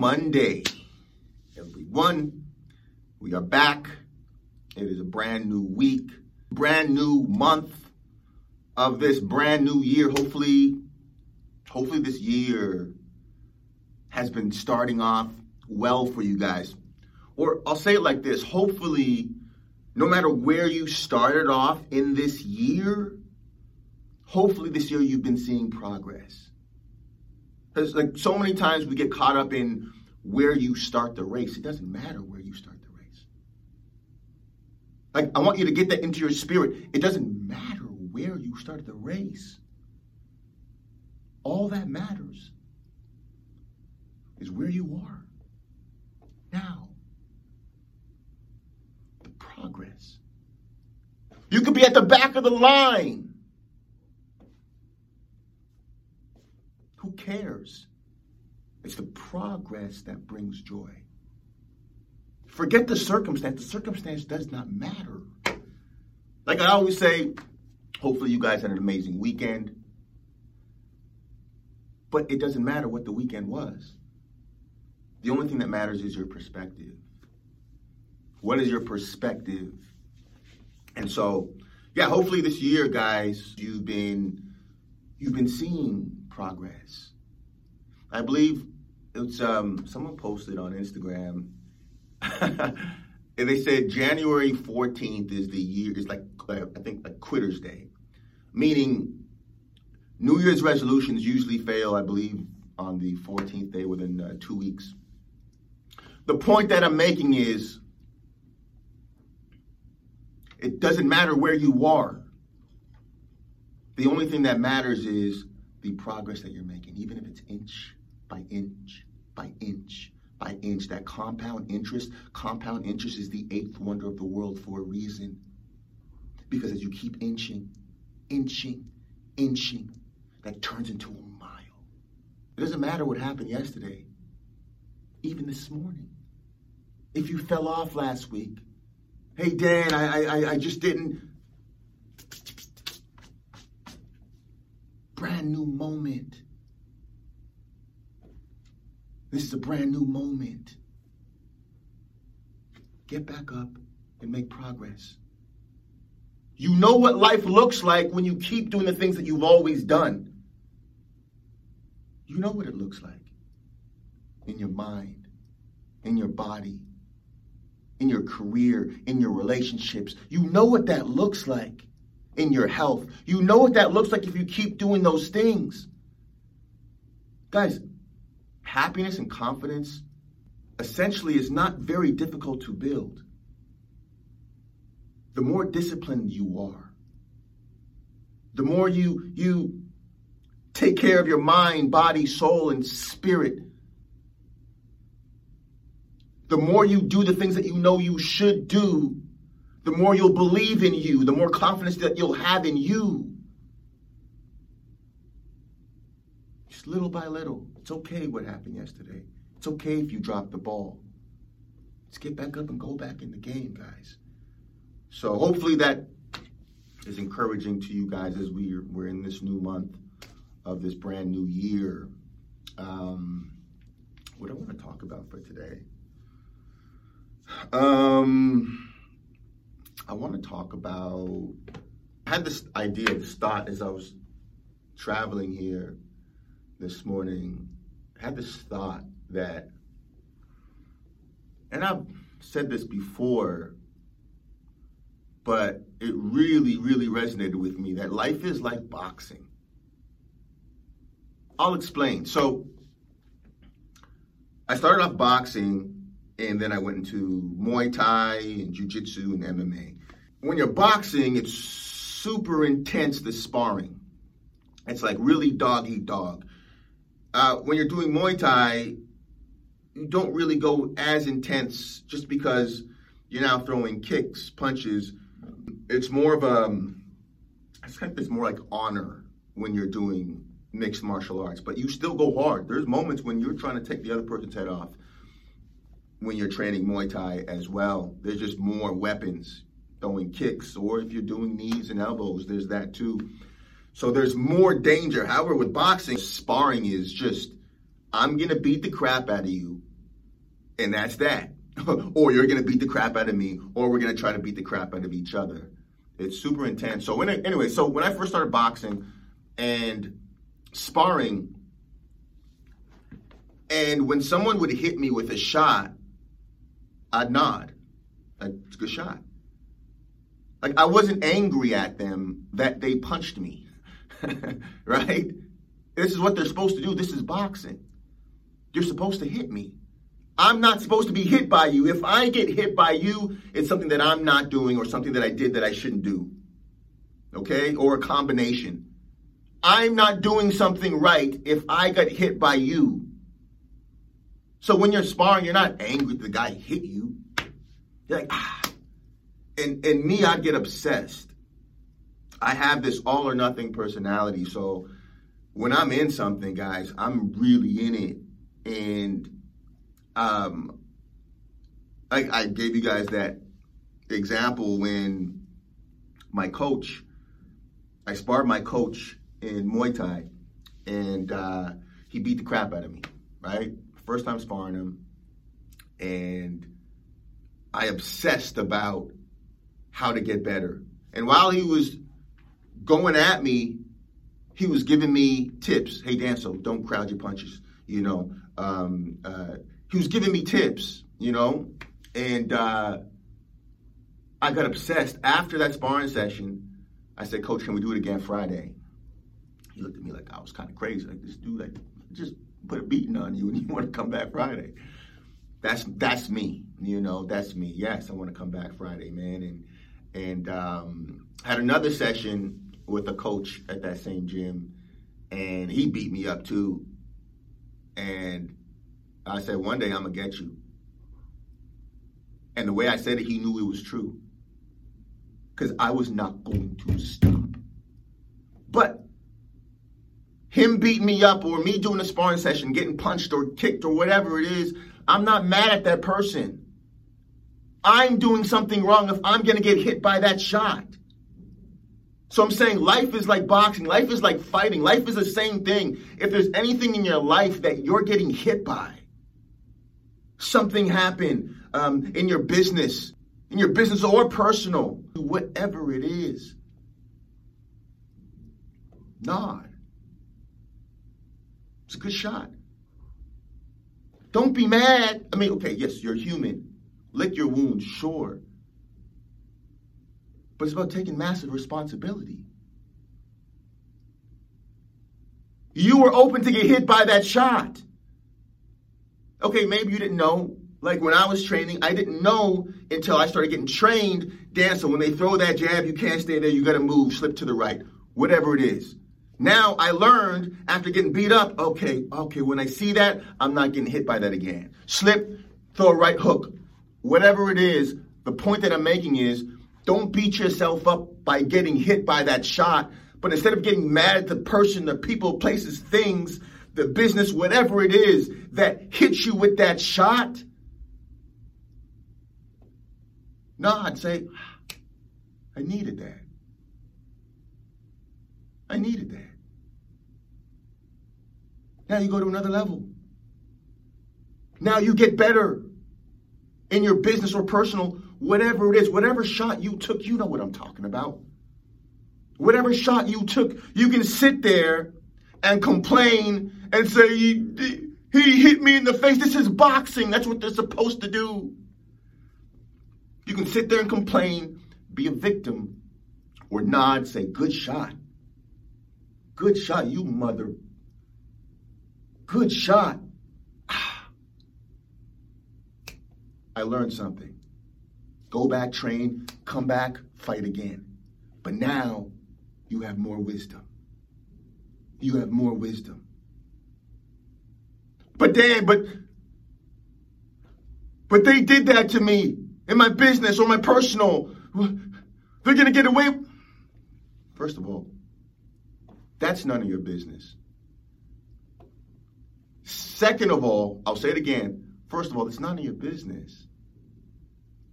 Monday, everyone. We are back. It is a brand new week, brand new month of this brand new year. Hopefully, hopefully this year has been starting off well for you guys. Or I'll say it like this, hopefully no matter where you started off in this year, hopefully this year you've been seeing progress. Because like so many times we get caught up in where you start the race. It doesn't matter where you start the race. Like I want you to get that into your spirit. It doesn't matter where you start the race. All that matters is where you are now. The progress. You could be at the back of the line. Cares? It's the progress that brings joy. Forget the circumstance. The circumstance does not matter. Like I always say, hopefully you guys had an amazing weekend. But it doesn't matter what the weekend was. The only thing that matters is your perspective. What is your perspective? And so, yeah, hopefully this year, guys, you've been you've been seeing progress. I believe it's um, someone posted on Instagram, and they said January 14th is the year. It's like uh, I think like Quitter's Day, meaning New Year's resolutions usually fail. I believe on the 14th day within uh, two weeks. The point that I'm making is it doesn't matter where you are. The only thing that matters is the progress that you're making, even if it's inch by inch by inch by inch. That compound interest, compound interest is the eighth wonder of the world for a reason. Because as you keep inching, inching, inching, that turns into a mile. It doesn't matter what happened yesterday, even this morning. If you fell off last week, hey Dan, I I, I just didn't brand new moment. This is a brand new moment. Get back up and make progress. You know what life looks like when you keep doing the things that you've always done. You know what it looks like in your mind, in your body, in your career, in your relationships. You know what that looks like in your health. You know what that looks like if you keep doing those things. Guys, happiness and confidence essentially is not very difficult to build. The more disciplined you are, the more you you take care of your mind, body, soul, and spirit, the more you do the things that you know you should do, the more you'll believe in you, the more confidence that you'll have in you. Just little by little. It's okay what happened yesterday. It's okay if you drop the ball. Let's get back up and go back in the game, guys. So hopefully that is encouraging to you guys as we are, we're in this new month of this brand new year. Um, what I want to talk about for today? Um, I want to talk about. I had this idea, this thought as I was traveling here this morning. I had this thought that, and I've said this before, but it really, really resonated with me that life is like boxing. I'll explain. So, I started off boxing and then I went into Muay Thai and Jiu Jitsu and MMA when you're boxing, it's super intense, the sparring. It's like really dog eat dog. Uh, when you're doing Muay Thai, you don't really go as intense just because you're now throwing kicks, punches. It's more of a, it's kind of it's more like honor when you're doing mixed martial arts, but you still go hard. There's moments when you're trying to take the other person's head off when you're training Muay Thai as well. There's just more weapons throwing kicks, or if you're doing knees and elbows, there's that too. So there's more danger. However, with boxing, sparring is just, I'm going to beat the crap out of you. And that's that. or you're going to beat the crap out of me, or we're going to try to beat the crap out of each other. It's super intense. So, when, anyway, so when I first started boxing and sparring, and when someone would hit me with a shot, I'd nod. Like, it's a good shot. Like, I wasn't angry at them that they punched me, right? This is what they're supposed to do. This is boxing. You're supposed to hit me. I'm not supposed to be hit by you. If I get hit by you, it's something that I'm not doing or something that I did that I shouldn't do. Okay? Or a combination. I'm not doing something right if I got hit by you. So when you're sparring, you're not angry the guy hit you. You're like, ah. And, and me, I'd get obsessed. I have this all or nothing personality. So when I'm in something, guys, I'm really in it. And um, I, I gave you guys that example when my coach, I sparred my coach in Muay Thai, and uh, he beat the crap out of me, right? First time sparring him, and I obsessed about how to get better. And while he was going at me, he was giving me tips. Hey, Dan, so don't crowd your punches. You know, um, uh, he was giving me tips, you know, and uh, I got obsessed. After that sparring session, I said, Coach, can we do it again Friday? He looked at me like I was kind of crazy. Like this dude, like just put a beating on you, and you want to come back Friday. That's that's me, you know. That's me. Yes, I want to come back Friday, man. And and um, had another session with a coach at that same gym, and he beat me up too. And I said, one day I'm gonna get you. And the way I said it, he knew it was true. Because I was not going to stop. Him beating me up or me doing a sparring session, getting punched or kicked or whatever it is, I'm not mad at that person. I'm doing something wrong if I'm going to get hit by that shot. So I'm saying life is like boxing. Life is like fighting. Life is the same thing. If there's anything in your life that you're getting hit by, something happened um, in your business, in your business or personal, whatever it is, nod. It's a good shot. Don't be mad. I mean, okay, yes, you're human. Lick your wounds, sure. But it's about taking massive responsibility. You were open to get hit by that shot. Okay, maybe you didn't know. Like when I was training, I didn't know until I started getting trained. Dancer, when they throw that jab, you can't stay there. You got to move, slip to the right, whatever it is. Now I learned after getting beat up, okay, okay, when I see that, I'm not getting hit by that again. Slip, throw a right hook, whatever it is. The point that I'm making is don't beat yourself up by getting hit by that shot, but instead of getting mad at the person, the people, places, things, the business, whatever it is that hits you with that shot, no, I'd say, ah, I needed that. I needed that. Now you go to another level. Now you get better in your business or personal, whatever it is, whatever shot you took, you know what I'm talking about. Whatever shot you took, you can sit there and complain and say, he, he hit me in the face. This is boxing. That's what they're supposed to do. You can sit there and complain, be a victim, or nod, say, good shot. Good shot, you mother. Good shot. I learned something. Go back, train, come back, fight again. But now you have more wisdom. You have more wisdom. But Dan, but but they did that to me in my business or my personal. They're gonna get away. First of all, that's none of your business. Second of all, I'll say it again. First of all, it's none of your business.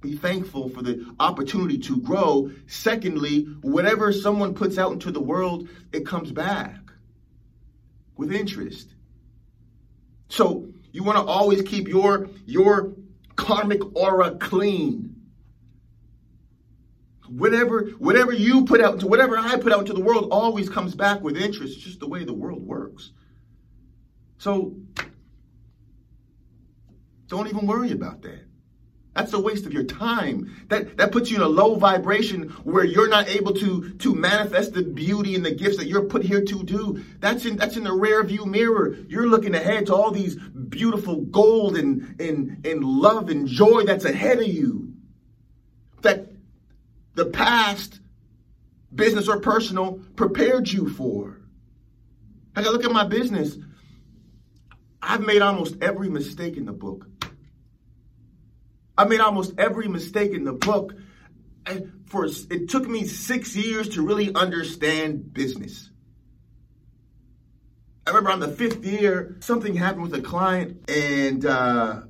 Be thankful for the opportunity to grow. Secondly, whatever someone puts out into the world, it comes back with interest. So You want to always keep your your karmic aura clean. Whatever whatever you put out whatever I put out into the world always comes back with interest. It's just the way the world works. So don't even worry about that. That's a waste of your time. That that puts you in a low vibration where you're not able to to manifest the beauty and the gifts that you're put here to do. That's in that's in the rear view mirror. You're looking ahead to all these beautiful gold and and, and love and joy that's ahead of you. That the past, business or personal, prepared you for. I gotta look at my business. I've made almost every mistake in the book. I made almost every mistake in the book. And for it took me six years to really understand business. I remember on the fifth year, something happened with a client, and uh,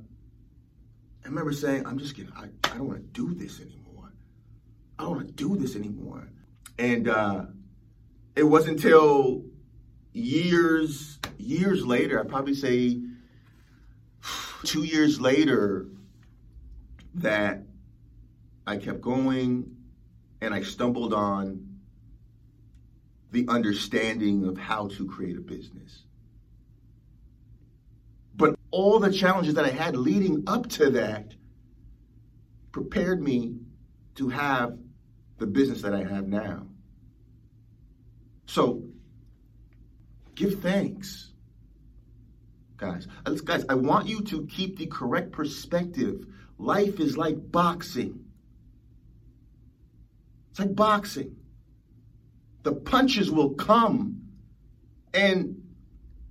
I remember saying, "I'm just kidding. I, I don't want to do this anymore. I don't want to do this anymore." And uh, it wasn't until years years later, I'd probably say two years later, that I kept going and I stumbled on the understanding of how to create a business. But all the challenges that I had leading up to that prepared me to have the business that I have now. So give thanks. Guys, guys, I want you to keep the correct perspective Life is like boxing. It's like boxing. The punches will come. And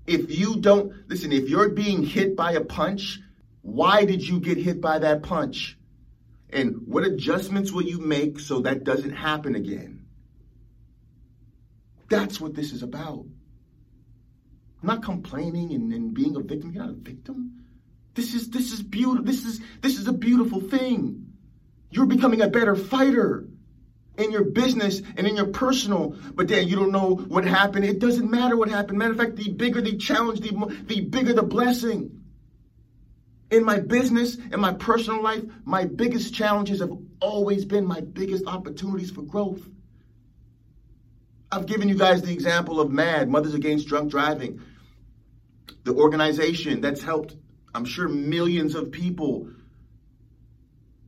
if you don't, listen, if you're being hit by a punch, why did you get hit by that punch? And what adjustments will you make so that doesn't happen again? That's what this is about. I'm not complaining and, and being a victim. You're not a victim. This is this is beautiful. This is this is a beautiful thing. You're becoming a better fighter in your business and in your personal. But then you don't know what happened. It doesn't matter what happened. Matter of fact, the bigger the challenge, the the bigger the blessing. In my business and my personal life, my biggest challenges have always been my biggest opportunities for growth. I've given you guys the example of MADD, Mothers Against Drunk Driving, the organization that's helped I'm sure millions of people.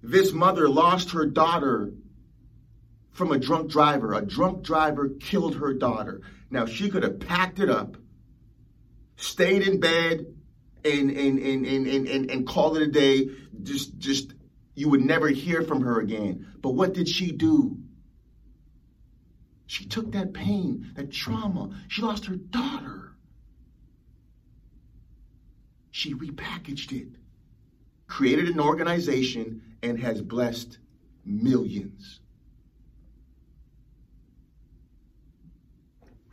This mother lost her daughter from a drunk driver. A drunk driver killed her daughter. Now, she could have packed it up, stayed in bed, and, and, and, and, and, and, and called it a day. Just, just, you would never hear from her again. But what did she do? She took that pain, that trauma. She lost her daughter she repackaged it, created an organization, and has blessed millions.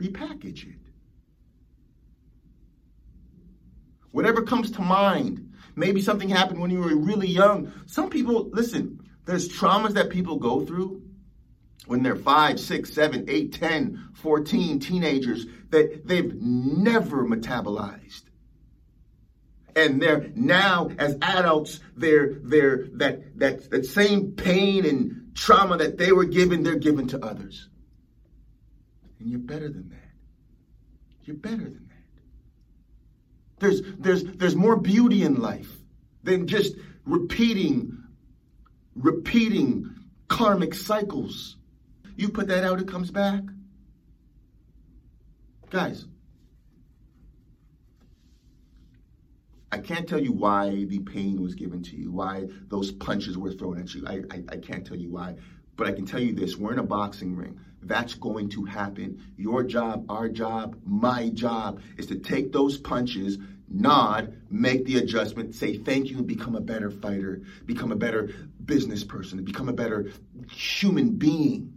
Repackage it. Whatever comes to mind. Maybe something happened when you were really young. Some people, listen, there's traumas that people go through when they're 5, 6, 7, 8, 10, 14, teenagers that they've never metabolized and they're now as adults they're they're that that that same pain and trauma that they were given they're given to others. And you're better than that. You're better than that. There's there's there's more beauty in life than just repeating repeating karmic cycles. You put that out it comes back. Guys I can't tell you why the pain was given to you, why those punches were thrown at you. I, I, I, can't tell you why. But I can tell you this we're in a boxing ring. That's going to happen. Your job, our job, my job is to take those punches, nod, make the adjustment, say thank you, and become a better fighter, become a better business person, become a better human being.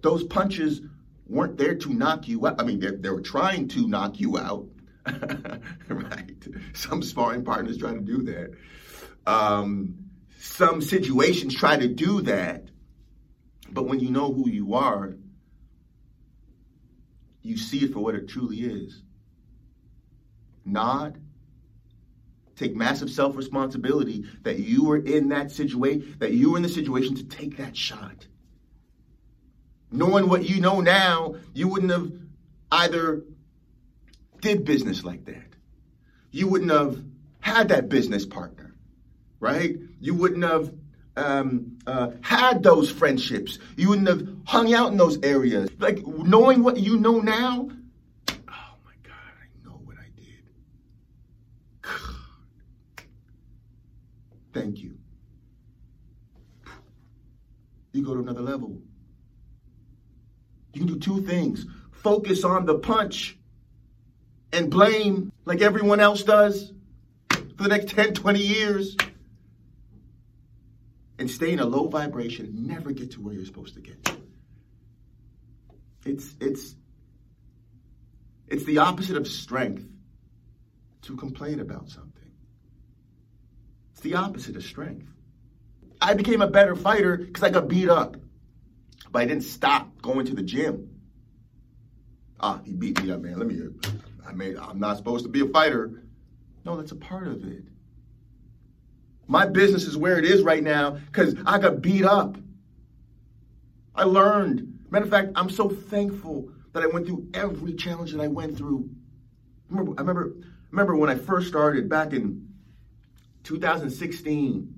Those punches weren't there to knock you out. I mean, they, they were trying to knock you out right? Some sparring partners try to do that. Um, some situations try to do that. But when you know who you are, you see it for what it truly is. nod, take massive self responsibility that you were in that situation, that you were in the situation to take that shot. Knowing what you know now, you wouldn't have either did business like that. You wouldn't have had that business partner, right? You wouldn't have um, uh, had those friendships. You wouldn't have hung out in those areas. Like knowing what you know now. Oh my God, I know what I did. God. Thank you. You go to another level. You can do two things focus on the punch and blame like everyone else does for the next 10, 20 years and stay in a low vibration, never get to where you're supposed to get. It's it's it's the opposite of strength to complain about something. It's the opposite of strength. I became a better fighter because I got beat up. But I didn't stop going to the gym. Ah, he beat me up, man. Let me I mean, I'm not supposed to be a fighter. No, that's a part of it. My business is where it is right now because I got beat up. I learned. Matter of fact, I'm so thankful that I went through every challenge that I went through. I remember, I remember, remember when I first started back in 2016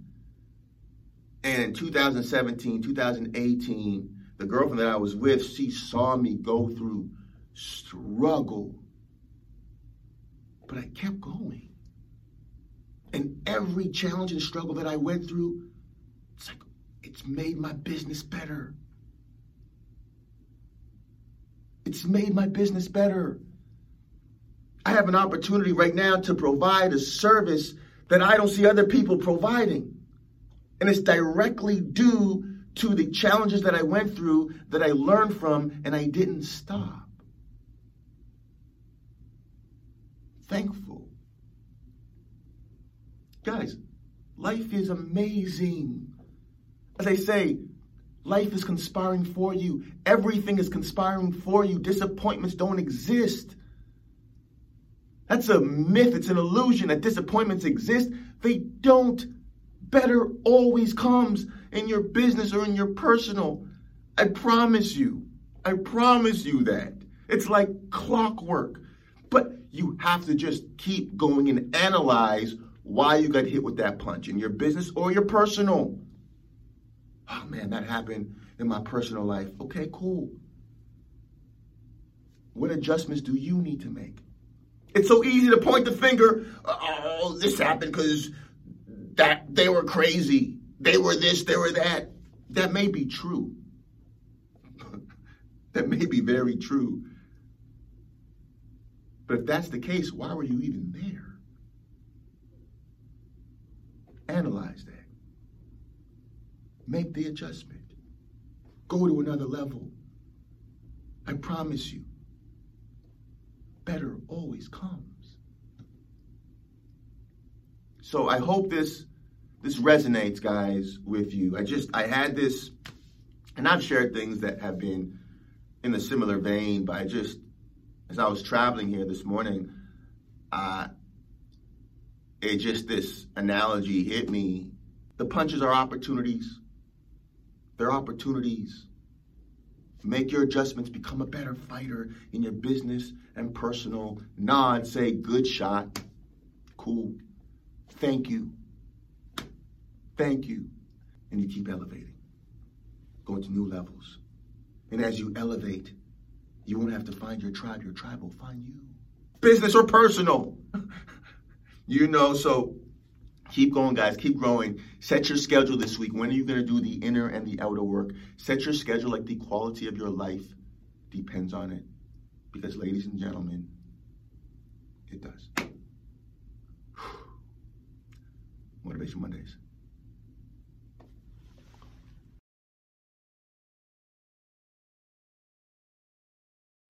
and in 2017, 2018, the girlfriend that I was with, she saw me go through struggle. But I kept going. And every challenge and struggle that I went through, it's like, it's made my business better. It's made my business better. I have an opportunity right now to provide a service that I don't see other people providing. And it's directly due to the challenges that I went through, that I learned from, and I didn't stop. Thankful. Guys, life is amazing. As I say, life is conspiring for you. Everything is conspiring for you. Disappointments don't exist. That's a myth. It's an illusion that disappointments exist. They don't. Better always comes in your business or in your personal. I promise you. I promise you that. It's like clockwork. But you have to just keep going and analyze why you got hit with that punch in your business or your personal. Oh man, that happened in my personal life. Okay, cool. What adjustments do you need to make? It's so easy to point the finger. Oh, this happened because that they were crazy. They were this, they were that. That may be true. that may be very true. But if that's the case, why were you even there? Analyze that. Make the adjustment. Go to another level. I promise you, better always comes. So I hope this this resonates, guys, with you. I just I had this, and I've shared things that have been in a similar vein, but I just as I was traveling here this morning, uh, it just this analogy hit me. The punches are opportunities. They're opportunities. Make your adjustments, become a better fighter in your business and personal. Nod, say, good shot. Cool. Thank you. Thank you. And you keep elevating, going to new levels. And as you elevate, you won't have to find your tribe, your tribe will find you. Business or personal. You know, so keep going, guys. Keep growing. Set your schedule this week. When are you going to do the inner and the outer work? Set your schedule like the quality of your life depends on it. Because, ladies and gentlemen, it does. Motivation Mondays.